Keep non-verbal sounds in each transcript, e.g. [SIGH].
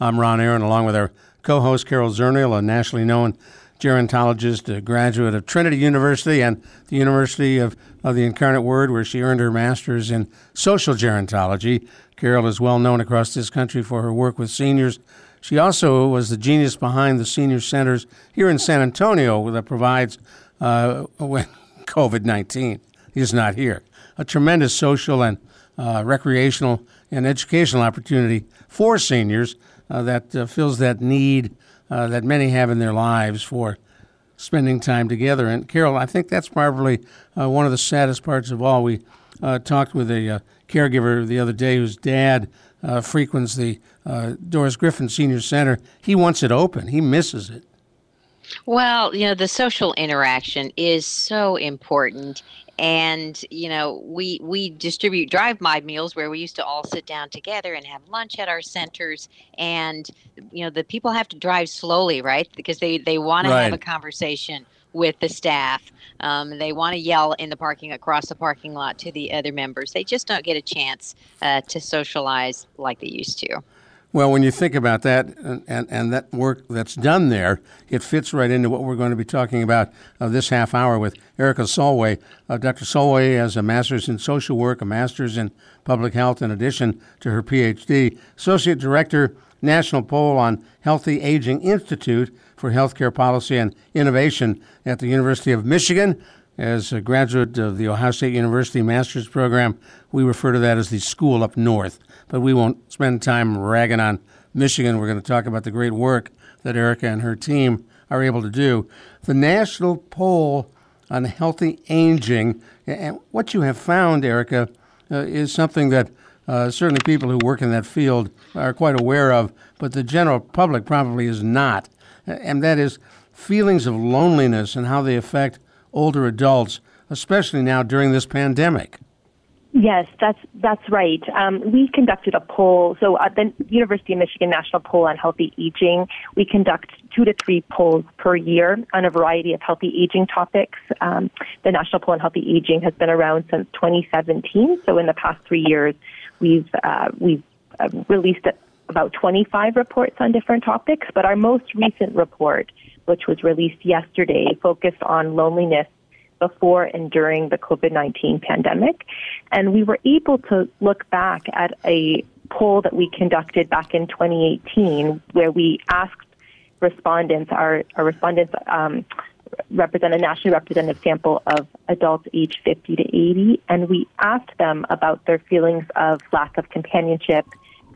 I'm Ron Aaron, along with our co host Carol Zernial, a nationally known gerontologist, a graduate of Trinity University and the University of, of the Incarnate Word, where she earned her master's in social gerontology. Carol is well known across this country for her work with seniors. She also was the genius behind the senior centers here in San Antonio that provides, uh, [LAUGHS] when COVID 19 is not here, a tremendous social and uh, recreational and educational opportunity for seniors that uh, fills that need uh, that many have in their lives for spending time together. And Carol, I think that's probably uh, one of the saddest parts of all. We uh, talked with a uh, caregiver the other day whose dad frequents the Doris Griffin Senior Center. He wants it open. He misses it. Well, you know, the social interaction is so important and you know we we distribute drive my meals where we used to all sit down together and have lunch at our centers. And you know the people have to drive slowly right? Because they they want right. to have a conversation with the staff. Um, they want to yell in the parking across the parking lot to the other members. They just don't get a chance uh, to socialize like they used to well, when you think about that and, and, and, that work that's done there, it fits right into what we're going to be talking about uh, this half hour with Erica Solway. Uh, Dr. Solway has a master's in social work, a master's in public health, in addition to her PhD. Associate Director, National Poll on Healthy Aging Institute for Healthcare Policy and Innovation at the University of Michigan. As a graduate of the Ohio State University Master's Program, we refer to that as the school up north but we won't spend time ragging on Michigan. We're going to talk about the great work that Erica and her team are able to do. The national poll on healthy aging, and what you have found, Erica, uh, is something that uh, certainly people who work in that field are quite aware of, but the general public probably is not. And that is feelings of loneliness and how they affect older adults, especially now during this pandemic. Yes, that's that's right. Um, we conducted a poll. So at the University of Michigan National Poll on Healthy Aging, we conduct two to three polls per year on a variety of healthy aging topics. Um, the National Poll on Healthy Aging has been around since 2017. So in the past three years, we've uh, we've uh, released about 25 reports on different topics. But our most recent report, which was released yesterday, focused on loneliness before and during the COVID 19 pandemic. And we were able to look back at a poll that we conducted back in 2018 where we asked respondents, our, our respondents um, represent a nationally representative sample of adults aged 50 to 80, and we asked them about their feelings of lack of companionship,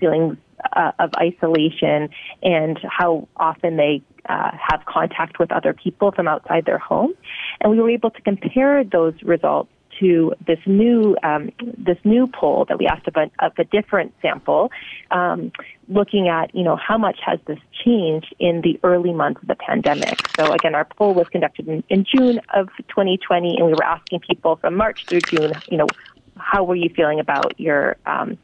feelings uh, of isolation, and how often they uh, have contact with other people from outside their home. And we were able to compare those results to this new um, this new poll that we asked of a, of a different sample, um, looking at you know how much has this changed in the early months of the pandemic. So again, our poll was conducted in, in June of 2020, and we were asking people from March through June, you know, how were you feeling about your um,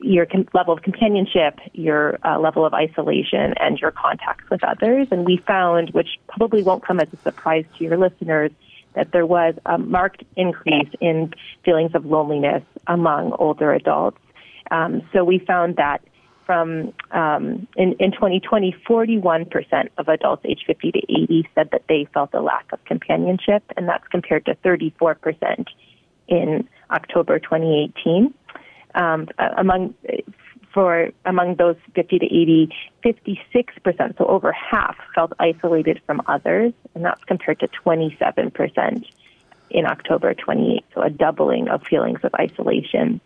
your com- level of companionship, your uh, level of isolation, and your contacts with others. And we found, which probably won't come as a surprise to your listeners, that there was a marked increase in feelings of loneliness among older adults. Um, so we found that from um, in, in 2020, 41% of adults age 50 to 80 said that they felt a lack of companionship, and that's compared to 34% in October 2018 um, among for among those 50 to 80, 56 percent, so over half, felt isolated from others, and that's compared to 27 percent in October 28. So a doubling of feelings of isolation.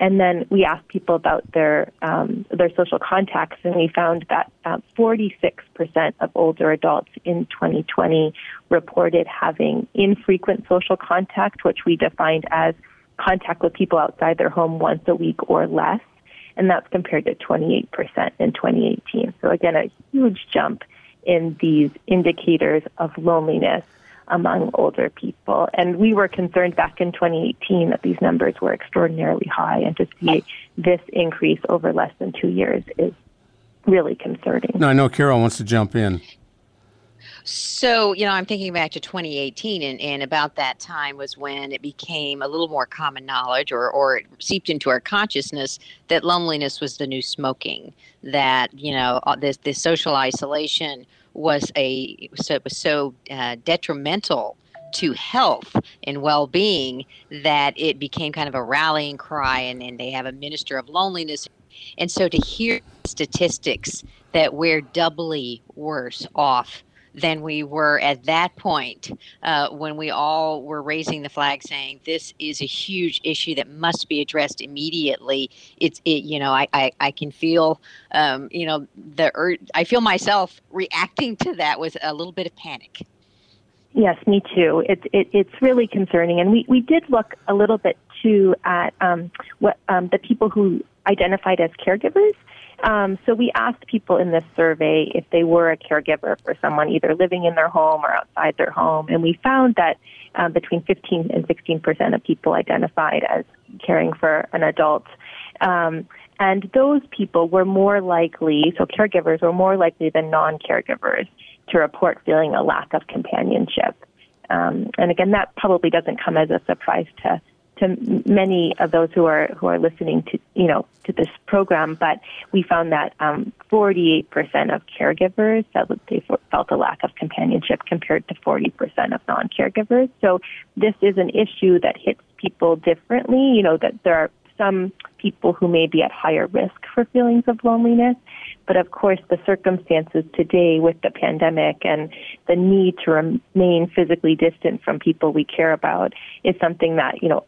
And then we asked people about their um, their social contacts, and we found that uh, 46% of older adults in 2020 reported having infrequent social contact, which we defined as contact with people outside their home once a week or less. and that's compared to 28% in 2018. So again, a huge jump in these indicators of loneliness among older people. And we were concerned back in 2018 that these numbers were extraordinarily high, and to see this increase over less than two years is really concerning. No, I know Carol wants to jump in. So, you know, I'm thinking back to 2018, and, and about that time was when it became a little more common knowledge or, or it seeped into our consciousness that loneliness was the new smoking, that, you know, uh, this, this social isolation was a so, it was so uh, detrimental to health and well-being that it became kind of a rallying cry and, and they have a minister of loneliness. And so to hear statistics that we're doubly worse off than we were at that point uh, when we all were raising the flag saying this is a huge issue that must be addressed immediately. It's it you know i i, I can feel um, you know the ur- i feel myself reacting to that with a little bit of panic. Yes, me too. It's it, it's really concerning, and we, we did look a little bit too at um, what um, the people who identified as caregivers um, so we asked people in this survey if they were a caregiver for someone either living in their home or outside their home, and we found that um, between 15 and 16 percent of people identified as caring for an adult. Um, and those people were more likely, so caregivers were more likely than non-caregivers to report feeling a lack of companionship. Um, and again, that probably doesn't come as a surprise to to many of those who are who are listening to you know to this program, but we found that um, 48% of caregivers felt they felt a lack of companionship compared to 40% of non-caregivers. So this is an issue that hits people differently. You know that there are some people who may be at higher risk for feelings of loneliness. But of course, the circumstances today with the pandemic and the need to remain physically distant from people we care about is something that, you know,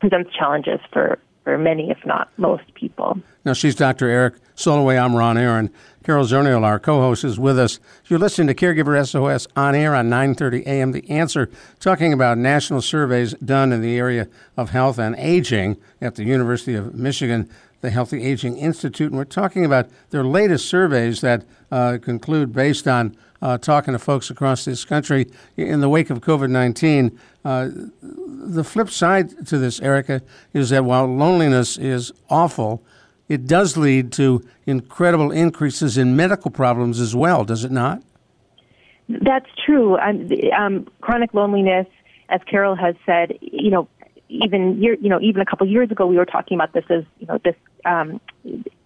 presents challenges for, for many, if not most people. Now, she's Dr. Eric Solway. I'm Ron Aaron. Carol Zernial, our co-host, is with us. You're listening to Caregiver SOS on air on 9:30 a.m. The Answer, talking about national surveys done in the area of health and aging at the University of Michigan, the Healthy Aging Institute, and we're talking about their latest surveys that uh, conclude based on uh, talking to folks across this country in the wake of COVID 19. Uh, the flip side to this, Erica, is that while loneliness is awful, it does lead to incredible increases in medical problems as well, does it not? That's true. Um, um, chronic loneliness, as Carol has said, you know, even year, you know, even a couple of years ago, we were talking about this as, you know, this um,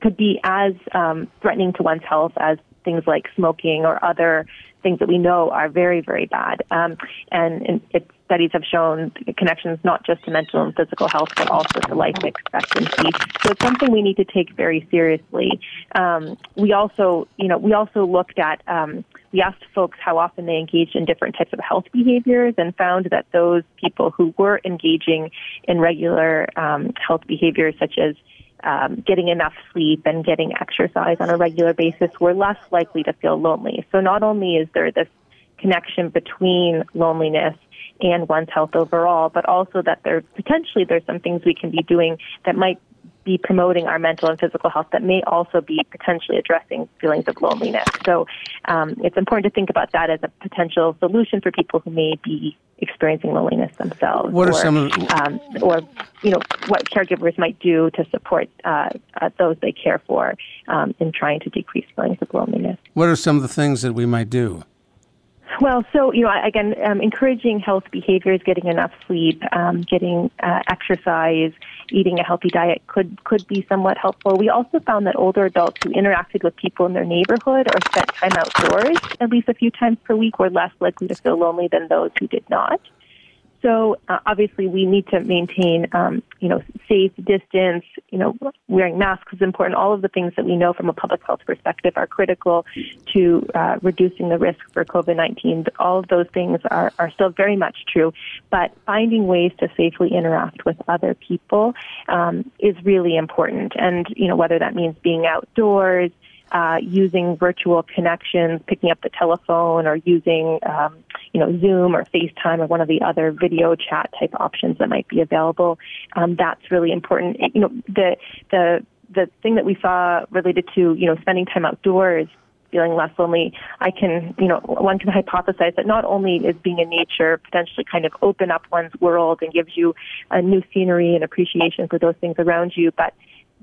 could be as um, threatening to one's health as things like smoking or other things that we know are very, very bad. Um, and, and it, studies have shown connections not just to mental and physical health, but also to life expectancy. So it's something we need to take very seriously. Um, we also, you know, we also looked at, um, we asked folks how often they engaged in different types of health behaviors and found that those people who were engaging in regular um, health behaviors such as um, getting enough sleep and getting exercise on a regular basis, we're less likely to feel lonely. So not only is there this connection between loneliness and one's health overall, but also that there potentially there's some things we can be doing that might be promoting our mental and physical health that may also be potentially addressing feelings of loneliness. So um, it's important to think about that as a potential solution for people who may be experiencing loneliness themselves. What or, are some of, um, or you know what caregivers might do to support uh, uh, those they care for um, in trying to decrease feelings of loneliness. What are some of the things that we might do? Well, so you know, again, um, encouraging health behaviors, getting enough sleep, um, getting uh, exercise, eating a healthy diet could could be somewhat helpful. We also found that older adults who interacted with people in their neighborhood or spent time outdoors at least a few times per week were less likely to feel lonely than those who did not. So uh, obviously, we need to maintain, um, you know, safe distance. You know, wearing masks is important. All of the things that we know from a public health perspective are critical to uh, reducing the risk for COVID nineteen. All of those things are are still very much true. But finding ways to safely interact with other people um, is really important. And you know, whether that means being outdoors. Uh, using virtual connections, picking up the telephone, or using um, you know Zoom or FaceTime or one of the other video chat type options that might be available. Um, that's really important. You know the the the thing that we saw related to you know spending time outdoors feeling less lonely, I can, you know, one can hypothesize that not only is being in nature potentially kind of open up one's world and gives you a new scenery and appreciation for those things around you, but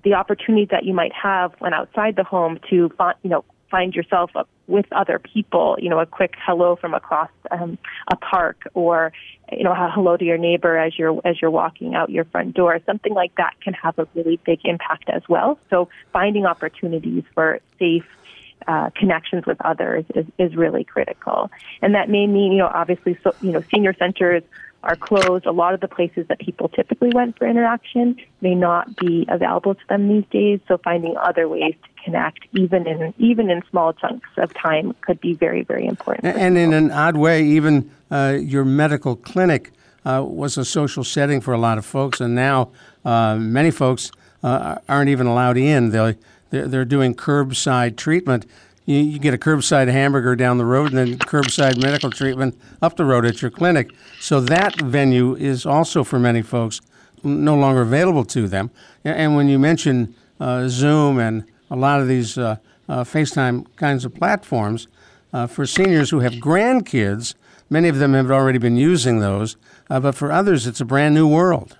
the opportunity that you might have when outside the home to, you know, find yourself with other people, you know, a quick hello from across um, a park or, you know, a hello to your neighbor as you're, as you're walking out your front door, something like that can have a really big impact as well. So finding opportunities for safe, uh, connections with others is, is really critical. And that may mean, you know, obviously, so, you know, senior centers are closed. A lot of the places that people typically went for interaction may not be available to them these days. So finding other ways connect, even in even in small chunks of time, could be very, very important. And, in an odd way, even uh, your medical clinic uh, was a social setting for a lot of folks, and now uh, many folks uh, aren't even allowed in. They they're, they're doing curbside treatment. You, you get a curbside hamburger down the road and then curbside medical treatment up the road at your clinic. So that venue is also for many folks no longer available to them. And when you mention uh, Zoom and a lot of these uh, uh, FaceTime kinds of platforms, uh, for seniors who have grandkids, many of them have already been using those, uh, but for others, it's a brand new world.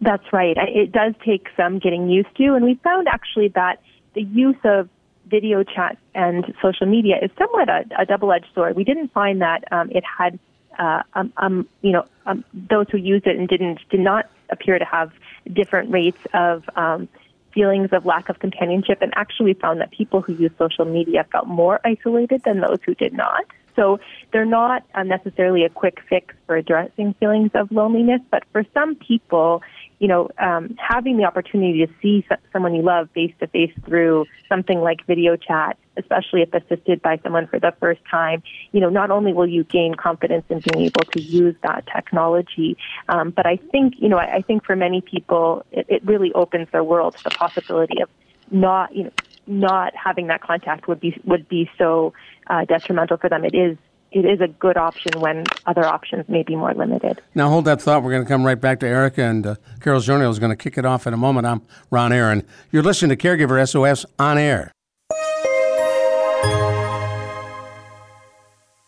That's right. It does take some getting used to, and we found actually that the use of video chat and social media is somewhat a, a double-edged sword. We didn't find that um, it had, uh, um, um, you know, um, those who used it and didn't did not appear to have different rates of um, feelings of lack of companionship, and actually found that people who use social media felt more isolated than those who did not. So they're not uh, necessarily a quick fix for addressing feelings of loneliness, but for some people, you know, um, having the opportunity to see someone you love face to face through something like video chat, especially if assisted by someone for the first time, you know, not only will you gain confidence in being able to use that technology, um, but I think, you know, I, I think for many people, it, it really opens their world to the possibility of not, you know, not having that contact would be would be so uh, detrimental for them. It is it is a good option when other options may be more limited. Now, hold that thought. We're going to come right back to Erica, and uh, Carol Zernial is going to kick it off in a moment. I'm Ron Aaron. You're listening to Caregiver SOS on air.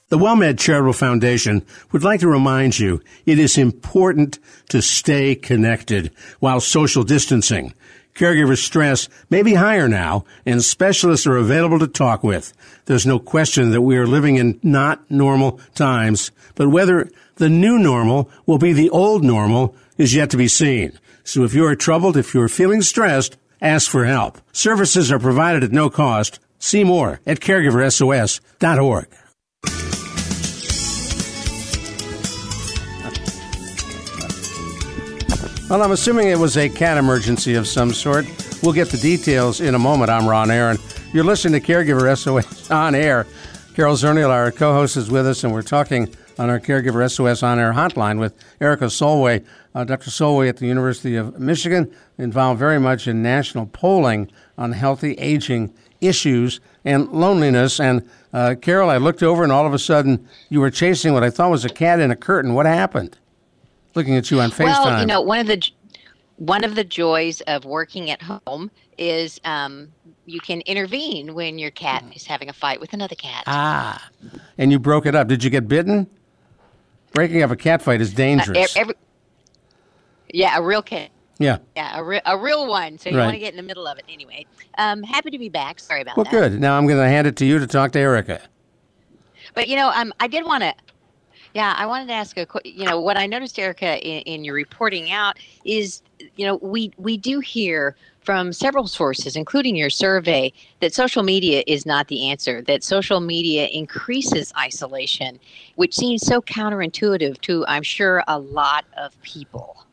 The WellMed Charitable Foundation would like to remind you it is important to stay connected while social distancing. Caregiver stress may be higher now, and specialists are available to talk with. There's no question that we are living in not normal times, but whether the new normal will be the old normal is yet to be seen. So if you are troubled, if you are feeling stressed, ask for help. Services are provided at no cost. See more at caregiversos.org. Well, I'm assuming it was a cat emergency of some sort. We'll get the details in a moment. I'm Ron Aaron. You're listening to Caregiver SOS [LAUGHS] on air. Carol Zernial, our co host, is with us, and we're talking on our Caregiver SOS on air hotline with Erica Solway. Uh, Dr. Solway at the University of Michigan, involved very much in national polling on healthy aging issues and loneliness. And uh, Carol, I looked over, and all of a sudden, you were chasing what I thought was a cat in a curtain. What happened? Looking at you on FaceTime. Well, you know, one of the one of the joys of working at home is um, you can intervene when your cat is having a fight with another cat. Ah, and you broke it up. Did you get bitten? Breaking up a cat fight is dangerous. Uh, every, yeah, a real cat. Yeah. Yeah, a, re- a real one. So you right. want to get in the middle of it anyway. Um, happy to be back. Sorry about well, that. Well, good. Now I'm going to hand it to you to talk to Erica. But you know, um, I did want to yeah, I wanted to ask a you know what I noticed, Erica, in, in, your reporting out is you know we we do hear from several sources, including your survey, that social media is not the answer. That social media increases isolation, which seems so counterintuitive to I'm sure a lot of people.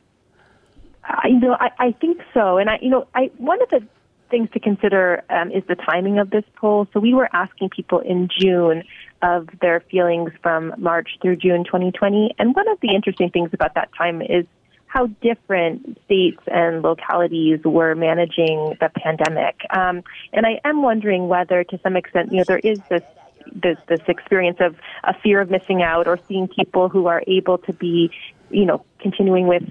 I you know I, I think so, and I you know I one of the things to consider um, is the timing of this poll. So we were asking people in June of their feelings from March through June 2020. And one of the interesting things about that time is how different states and localities were managing the pandemic. Um, and I am wondering whether, to some extent, you know, there is this this, this experience of a fear of missing out or seeing people who are able to be, you know, continuing with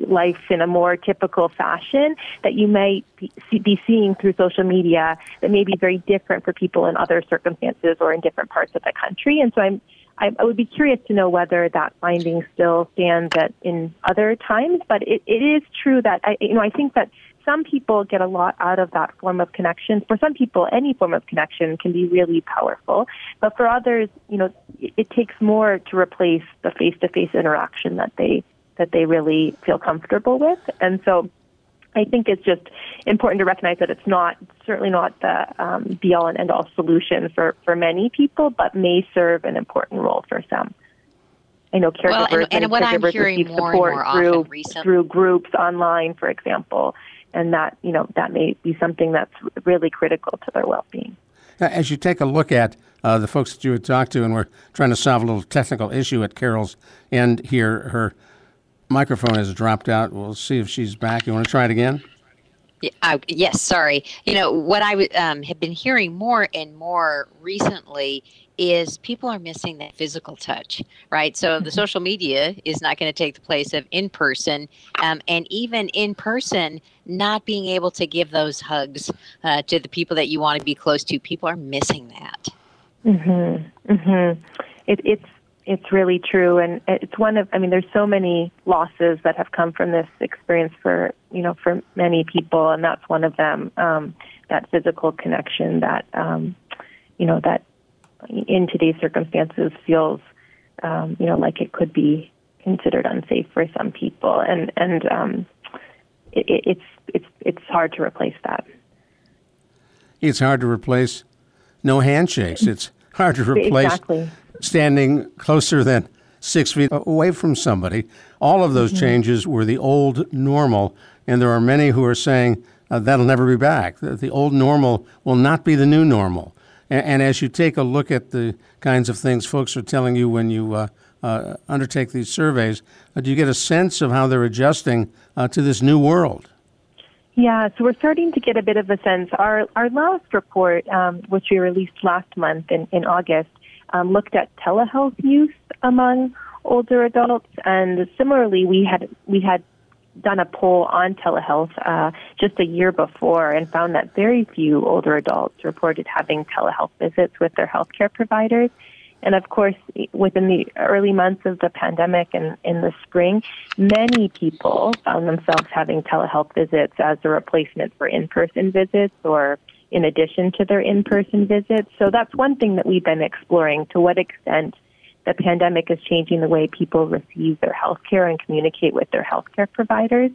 life in a more typical fashion that you might be, seeing through social media that may be very different for people in other circumstances or in different parts of the country. And so I'm I, I would be curious to know whether that finding still stands at in other times. But it, it is true that I, you know I think that some people get a lot out of that form of connection. For some people, any form of connection can be really powerful. But for others, you know, it, it takes more to replace the face-to-face interaction that they that they really feel comfortable with. And so I think it's just important to recognize that it's not certainly not the um, be all and end all solution for, for many people, but may serve an important role for some. I know caregivers well, and, and, and what caregivers I'm hearing receive more support and more through recently. through groups online, for example, and that you know that may be something that's really critical to their well-being. As you take a look at uh, the folks that you had talked to, and we're trying to solve a little technical issue at Carol's end here, her microphone has dropped out. We'll see if she's back. You want to try it again? Yeah, I, yes, sorry. You know, what I um, have been hearing more and more recently is people are missing that physical touch, right? So the social media is not going to take the place of in person. Um, and even in person, not being able to give those hugs uh, to the people that you want to be close to, people are missing that. Mm-hmm. Mm-hmm. It, it's it's really true, and it's one of. I mean, there's so many losses that have come from this experience for you know for many people, and that's one of them. Um, that physical connection that um, you know that in today's circumstances feels um, you know like it could be considered unsafe for some people, and and um, it, it's it's it's hard to replace that. It's hard to replace no handshakes. It's hard to replace exactly standing closer than six feet away from somebody. All of those mm-hmm. changes were the old normal, and there are many who are saying uh, that'll never be back. The, the, old normal will not be the new normal. And, and, as you take a look at the kinds of things folks are telling you when you uh, uh, undertake these surveys, uh, do you get a sense of how they're adjusting uh, to this new world? Yeah, so we're starting to get a bit of a sense. Our our last report, um, which we released last month in, in August, um, looked at telehealth use among older adults, and similarly, we had we had done a poll on telehealth uh, just a year before and found that very few older adults reported having telehealth visits with their healthcare providers. And of course, within the early months of the pandemic and in the spring, many people found themselves having telehealth visits as a replacement for in-person visits or in addition to their in-person visits. So that's one thing that we've been exploring to what extent the pandemic is changing the way people receive their health care and communicate with their healthcare providers.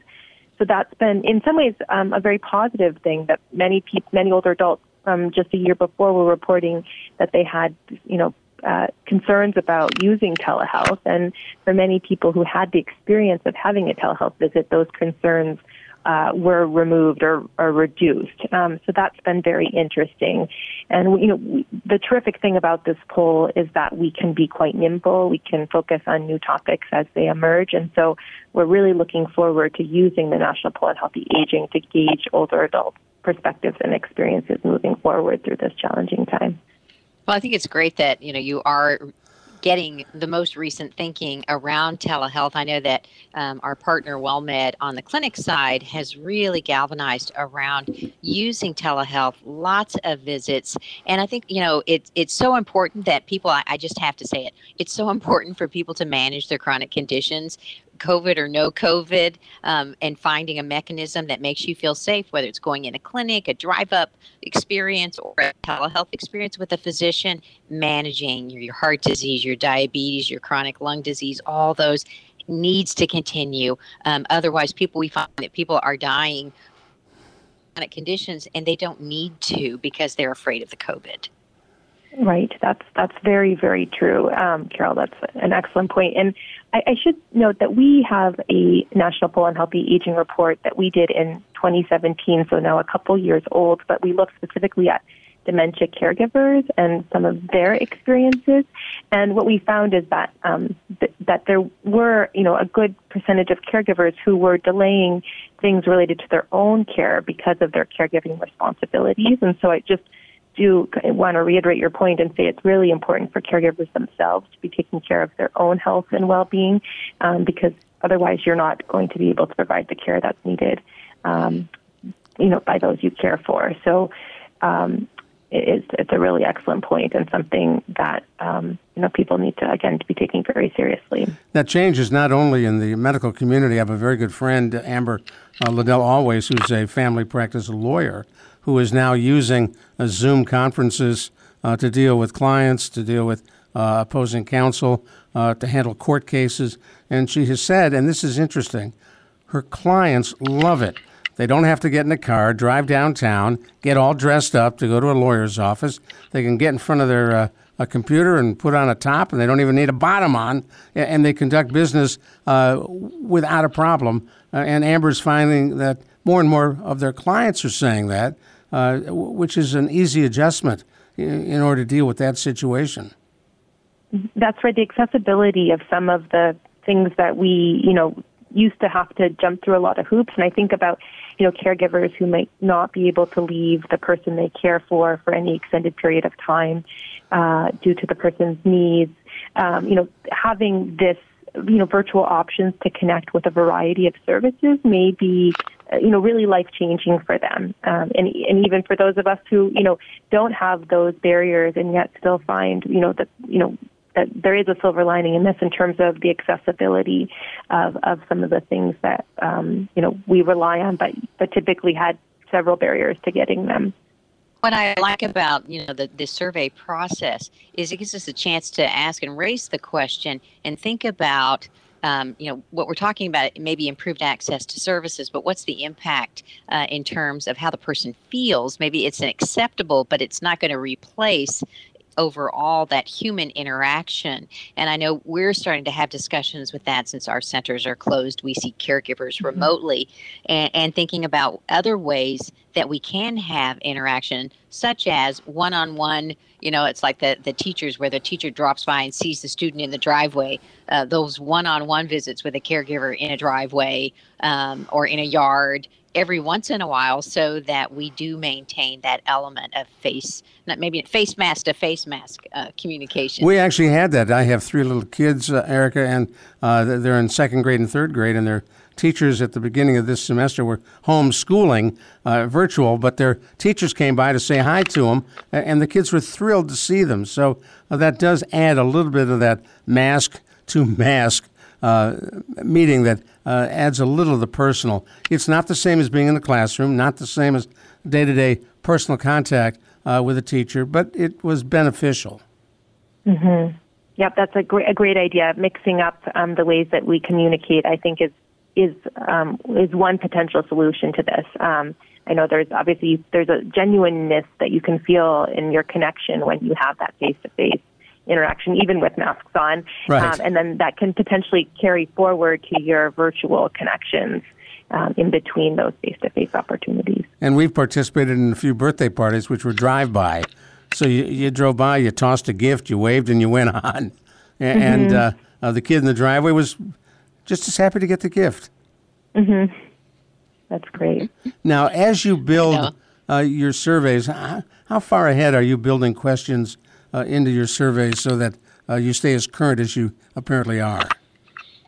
So that's been, in some ways, um, a very positive thing that many people, many older adults from just a year before were reporting that they had, you know, uh, concerns about using telehealth. And for many people who had the experience of having a telehealth visit, those concerns uh, were removed or, or reduced. Um, so that's been very interesting. And you know, the terrific thing about this poll is that we can be quite nimble. We can focus on new topics as they emerge. And so we're really looking forward to using the National Poll on Healthy Aging to gauge older adult perspectives and experiences moving forward through this challenging time. Well, I think it's great that you know you are getting the most recent thinking around telehealth. I know that um, our partner WellMed on the clinic side has really galvanized around using telehealth, lots of visits. And I think, you know, it's, it's so important that people, I, I just have to say it, it's so [LAUGHS] important for people to manage their chronic conditions COVID or no COVID, um, and finding a mechanism that makes you feel safe, whether it's going in a clinic, a drive up experience, or a telehealth experience with a physician, managing your, heart disease, your diabetes, your chronic lung disease, all those needs to continue. Um, otherwise, people we find that people are dying chronic conditions and they don't need to because they're afraid of the COVID. Right. That's that's very very true, um, Carol. That's an excellent point. And I, I should note that we have a National Poll on Healthy Aging report that we did in 2017, so now a couple years old. But we looked specifically at dementia caregivers and some of their experiences. And what we found is that um, th- that there were, you know, a good percentage of caregivers who were delaying things related to their own care because of their caregiving responsibilities. And so I just do want to reiterate your point and say it's really important for caregivers themselves to be taking care of their own health and well-being, um, because otherwise you're not going to be able to provide the care that's needed, um, you know, by those you care for. So. Um, it's, it's a really excellent point and something that um, you know people need to again to be taking very seriously. That change is not only in the medical community. I have a very good friend, Amber uh, Liddell Always, who's a family practice lawyer, who is now using uh, Zoom conferences uh, to deal with clients, to deal with uh, opposing counsel, uh, to handle court cases. And she has said, and this is interesting, her clients love it. They don't have to get in a car, drive downtown, get all dressed up to go to a lawyer's office. They can get in front of their uh, a computer and put on a top, and they don't even need a bottom on, and they conduct business uh, without a problem. Uh, and Amber's finding that more and more of their clients are saying that, uh, which is an easy adjustment in, in order to deal with that situation. That's right. The accessibility of some of the things that we, you know, used to have to jump through a lot of hoops. And I think about, you know, caregivers who might not be able to leave the person they care for for any extended period of time uh, due to the person's needs. Um, you know, having this, you know, virtual options to connect with a variety of services may be, uh, you know, really life changing for them. Um, and, and even for those of us who, you know, don't have those barriers and yet still find, you know, that, you know, that there is a silver lining in this in terms of the accessibility of, of some of the things that um, you know we rely on, but but typically had several barriers to getting them. What I like about you know the, the survey process is it gives us a chance to ask and raise the question and think about um, you know what we're talking about maybe improved access to services but what's the impact uh, in terms of how the person feels maybe it's an acceptable but it's not going to replace overall that human interaction. And I know we're starting to have discussions with that since our centers are closed. We see caregivers mm-hmm. remotely and, and thinking about other ways that we can have interaction, such as one on one. You know, it's like the, the teachers where the teacher drops by and sees the student in the driveway. Uh, those one on one visits with a caregiver in a driveway um, or in a yard every once in a while so that we do maintain that element of face not maybe face mask to face mask uh, communication. We actually had that. I have three little kids uh, erica and uh, they're in second grade and third grade and their teachers at the beginning of this semester were homeschooling uh, virtual but their teachers came by to say hi to them and the kids were thrilled to see them. So uh, that does add a little bit of that mask to mask uh, meeting that uh, adds a little of the personal. It's not the same as being in the classroom, not the same as day to day personal contact uh, with a teacher, but it was beneficial. Mm-hmm. Yep, that's a great, a great idea. Mixing up um, the ways that we communicate, I think, is is um, is one potential solution to this. Um, I know there's obviously there's a genuineness that you can feel in your connection when you have that face to face interaction, even with masks on. Right. Um, and then that can potentially carry forward to your virtual connections. Um, in between those face-to-face opportunities, and we've participated in a few birthday parties, which were drive-by. So you, you drove by, you tossed a gift, you waved, and you went [LAUGHS] on. And mm-hmm. uh, uh, the kid in the driveway was just as happy to get the gift. Mm-hmm. That's great. Now, as you build uh, your surveys, how, how, far ahead are you building questions into your surveys so that uh, you stay as current as you apparently are?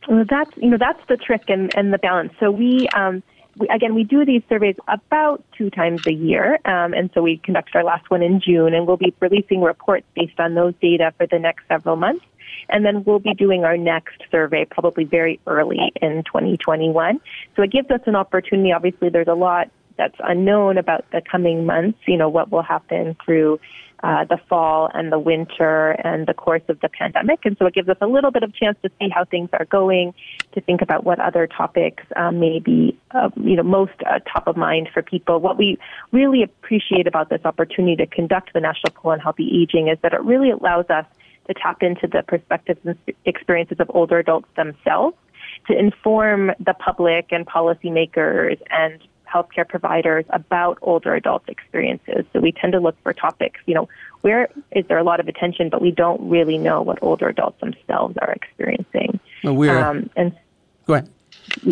Well, that's you know that's the trick and, and the balance. So we, um, we again we do these surveys about two times a year, um, and so we conducted our last one in June, and we'll be releasing reports based on those data for the next several months. And then we'll be doing our next survey probably very early in 2021. So it gives us an opportunity. Obviously, there's a lot that's unknown about the coming months, you know, what will happen through uh, the fall and the winter and the course of the pandemic. And so it gives us a little bit of chance to see how things are going, to think about what other topics um, may be, uh, you know, most uh, top of mind for people. What we really appreciate about this opportunity to conduct the National Poll on Healthy Aging is that it really allows us to tap into the perspectives and experiences of older adults themselves to inform the public and policymakers and healthcare providers about older adults' experiences. So we tend to look for topics, you know, where is there a lot of attention, but we don't really know what older adults themselves are experiencing. Well, we're, um, and go ahead.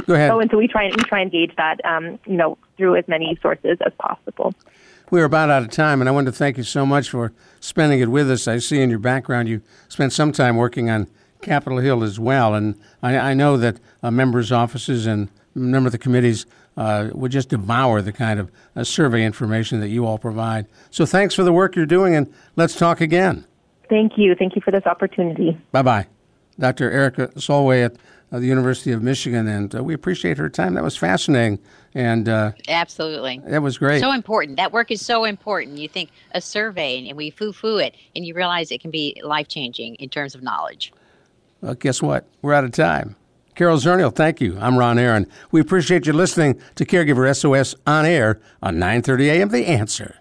Go ahead. Oh, and so we try and we try and gauge that, um, you know, through as many sources as possible. we're about out of time, and I want to thank you so much for spending it with us. I see in your background you spent some time working on Capitol Hill as well, and I, I know that uh, members' offices and member of the committees uh, would just devour the kind of uh, survey information that you all provide. So thanks for the work you're doing, and let's talk again. Thank you. Thank you for this opportunity. Bye bye. Dr. Erica Solway at uh, the University of Michigan, and uh, we appreciate her time. That was fascinating, and uh, absolutely, that was great. So important. That work is so important. You think a survey, and we foo-foo it, and you realize it can be life-changing in terms of knowledge. Well, guess what? We're out of time. Carol Zernial, thank you. I'm Ron Aaron. We appreciate you listening to Caregiver SOS on air on 9:30 a.m. The Answer.